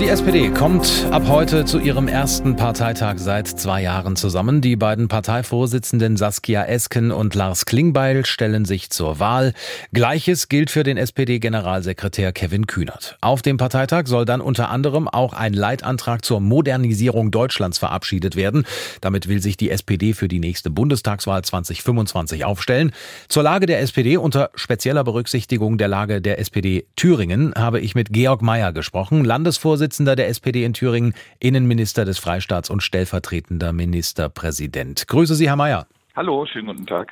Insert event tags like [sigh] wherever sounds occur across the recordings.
Die SPD kommt ab heute zu ihrem ersten Parteitag seit zwei Jahren zusammen. Die beiden Parteivorsitzenden Saskia Esken und Lars Klingbeil stellen sich zur Wahl. Gleiches gilt für den SPD-Generalsekretär Kevin Kühnert. Auf dem Parteitag soll dann unter anderem auch ein Leitantrag zur Modernisierung Deutschlands verabschiedet werden. Damit will sich die SPD für die nächste Bundestagswahl 2025 aufstellen. Zur Lage der SPD unter spezieller Berücksichtigung der Lage der SPD Thüringen habe ich mit Georg Mayer gesprochen, Landesvorsitzender Vorsitzender der SPD in Thüringen, Innenminister des Freistaats und stellvertretender Ministerpräsident. Grüße Sie, Herr Mayer. Hallo, schönen guten Tag.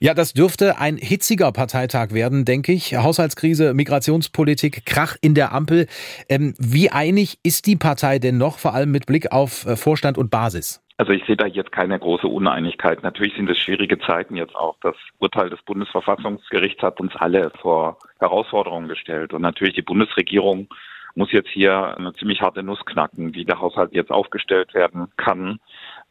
Ja, das dürfte ein hitziger Parteitag werden, denke ich. Haushaltskrise, Migrationspolitik, Krach in der Ampel. Ähm, wie einig ist die Partei denn noch, vor allem mit Blick auf äh, Vorstand und Basis? Also ich sehe da jetzt keine große Uneinigkeit. Natürlich sind es schwierige Zeiten jetzt auch. Das Urteil des Bundesverfassungsgerichts hat uns alle vor Herausforderungen gestellt. Und natürlich die Bundesregierung muss jetzt hier eine ziemlich harte Nuss knacken, wie der Haushalt jetzt aufgestellt werden kann.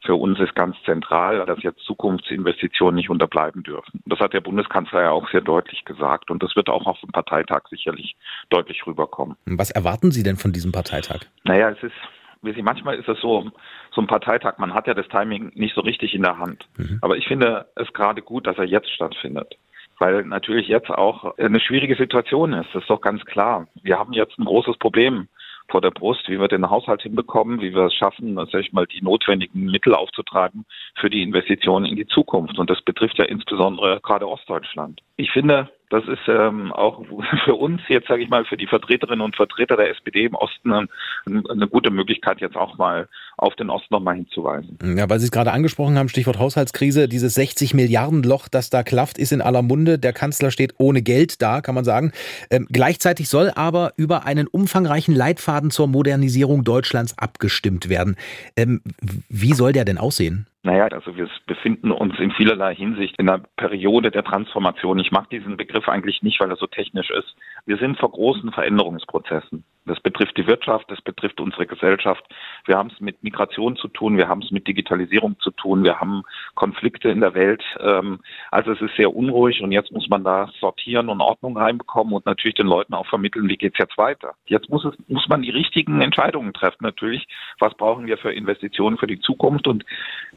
Für uns ist ganz zentral, dass jetzt Zukunftsinvestitionen nicht unterbleiben dürfen. Das hat der Bundeskanzler ja auch sehr deutlich gesagt und das wird auch auf dem Parteitag sicherlich deutlich rüberkommen. Was erwarten Sie denn von diesem Parteitag? Naja, es ist wie Sie, manchmal ist es so, so ein Parteitag, man hat ja das Timing nicht so richtig in der Hand. Mhm. Aber ich finde es gerade gut, dass er jetzt stattfindet weil natürlich jetzt auch eine schwierige Situation ist. Das ist doch ganz klar. Wir haben jetzt ein großes Problem vor der Brust, wie wir den Haushalt hinbekommen, wie wir es schaffen, sag ich mal, die notwendigen Mittel aufzutreiben für die Investitionen in die Zukunft. Und das betrifft ja insbesondere gerade Ostdeutschland. Ich finde, das ist ähm, auch [laughs] für uns jetzt, sage ich mal, für die Vertreterinnen und Vertreter der SPD im Osten eine, eine gute Möglichkeit, jetzt auch mal auf den Osten nochmal hinzuweisen. Ja, weil Sie es gerade angesprochen haben, Stichwort Haushaltskrise, dieses 60 Milliarden Loch, das da klafft, ist in aller Munde. Der Kanzler steht ohne Geld da, kann man sagen. Ähm, gleichzeitig soll aber über einen umfangreichen Leitfaden zur Modernisierung Deutschlands abgestimmt werden. Ähm, wie soll der denn aussehen? Naja, also wir befinden uns in vielerlei Hinsicht in einer Periode der Transformation. Ich mag diesen Begriff eigentlich nicht, weil er so technisch ist. Wir sind vor großen Veränderungsprozessen. Das betrifft die Wirtschaft, das betrifft unsere Gesellschaft. Wir haben es mit Migration zu tun, wir haben es mit Digitalisierung zu tun, wir haben Konflikte in der Welt. Ähm, also es ist sehr unruhig und jetzt muss man da sortieren und Ordnung reinbekommen und natürlich den Leuten auch vermitteln, wie geht's jetzt weiter. Jetzt muss es, muss man die richtigen Entscheidungen treffen natürlich. Was brauchen wir für Investitionen für die Zukunft? Und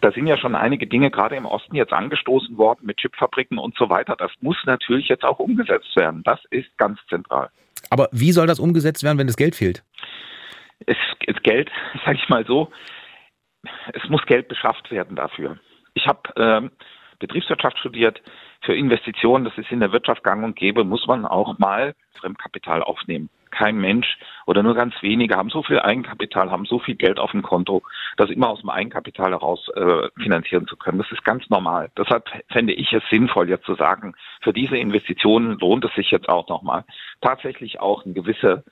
da sind ja schon einige Dinge gerade im Osten jetzt angestoßen worden mit Chipfabriken und so weiter. Das muss natürlich jetzt auch umgesetzt werden. Das ist ganz zentral. Aber wie soll das umgesetzt werden, wenn das Geld fehlt? Es, es Geld, [laughs] sage ich mal so, es muss Geld beschafft werden dafür. Ich habe ähm, Betriebswirtschaft studiert. Für Investitionen, das ist in der Wirtschaft gang und gäbe, muss man auch mal Fremdkapital aufnehmen kein Mensch oder nur ganz wenige haben so viel Eigenkapital, haben so viel Geld auf dem Konto, das immer aus dem Eigenkapital heraus äh, finanzieren zu können. Das ist ganz normal. Deshalb fände ich es sinnvoll, jetzt zu sagen, für diese Investitionen lohnt es sich jetzt auch nochmal, tatsächlich auch eine gewisse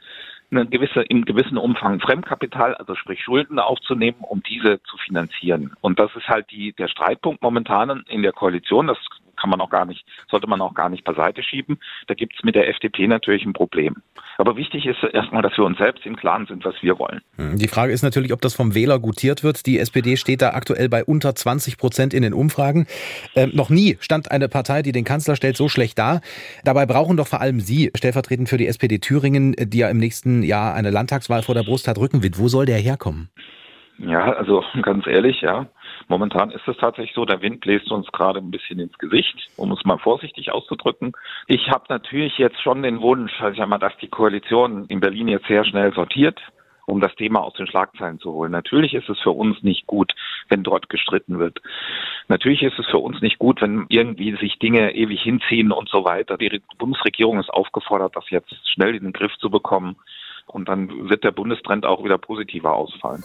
eine gewisse, im gewissen Umfang Fremdkapital, also sprich Schulden aufzunehmen, um diese zu finanzieren. Und das ist halt die, der Streitpunkt momentan in der Koalition. Das kann man auch gar nicht, sollte man auch gar nicht beiseite schieben. Da gibt es mit der FDP natürlich ein Problem. Aber wichtig ist erstmal, dass wir uns selbst im Klaren sind, was wir wollen. Hm, die Frage ist natürlich, ob das vom Wähler gutiert wird. Die SPD steht da aktuell bei unter 20 Prozent in den Umfragen. Ähm, noch nie stand eine Partei, die den Kanzler stellt, so schlecht da. Dabei brauchen doch vor allem Sie, stellvertretend für die SPD Thüringen, die ja im nächsten Jahr eine Landtagswahl vor der Brust hat, Rückenwind. Wo soll der herkommen? Ja, also ganz ehrlich, ja. Momentan ist es tatsächlich so, der Wind bläst uns gerade ein bisschen ins Gesicht, um es mal vorsichtig auszudrücken. Ich habe natürlich jetzt schon den Wunsch, also mal, dass die Koalition in Berlin jetzt sehr schnell sortiert, um das Thema aus den Schlagzeilen zu holen. Natürlich ist es für uns nicht gut, wenn dort gestritten wird. Natürlich ist es für uns nicht gut, wenn irgendwie sich Dinge ewig hinziehen und so weiter. Die Bundesregierung ist aufgefordert, das jetzt schnell in den Griff zu bekommen. Und dann wird der Bundestrend auch wieder positiver ausfallen.